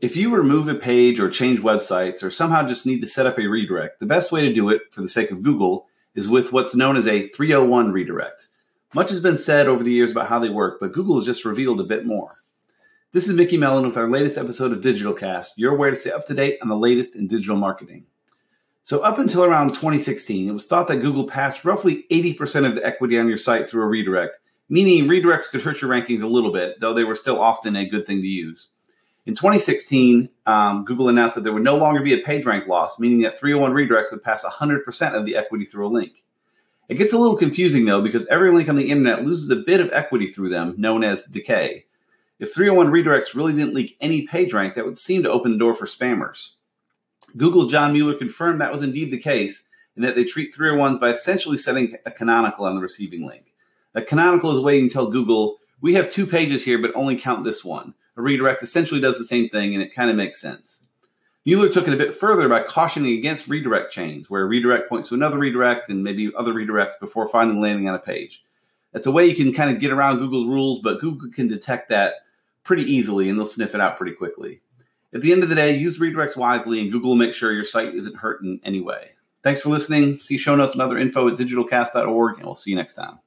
If you remove a page or change websites or somehow just need to set up a redirect, the best way to do it for the sake of Google is with what's known as a 301 redirect. Much has been said over the years about how they work, but Google has just revealed a bit more. This is Mickey Mellen with our latest episode of DigitalCast, your way to stay up to date on the latest in digital marketing. So, up until around 2016, it was thought that Google passed roughly 80% of the equity on your site through a redirect, meaning redirects could hurt your rankings a little bit, though they were still often a good thing to use. In 2016, um, Google announced that there would no longer be a PageRank loss, meaning that 301 redirects would pass 100% of the equity through a link. It gets a little confusing though, because every link on the internet loses a bit of equity through them, known as decay. If 301 redirects really didn't leak any PageRank, that would seem to open the door for spammers. Google's John Mueller confirmed that was indeed the case, and that they treat 301s by essentially setting a canonical on the receiving link. A canonical is waiting tell Google, we have two pages here, but only count this one. A redirect essentially does the same thing, and it kind of makes sense. Mueller took it a bit further by cautioning against redirect chains, where a redirect points to another redirect and maybe other redirects before finally landing on a page. That's a way you can kind of get around Google's rules, but Google can detect that pretty easily and they'll sniff it out pretty quickly. At the end of the day, use redirects wisely and Google will make sure your site isn't hurt in any way. Thanks for listening. See show notes and other info at digitalcast.org, and we'll see you next time.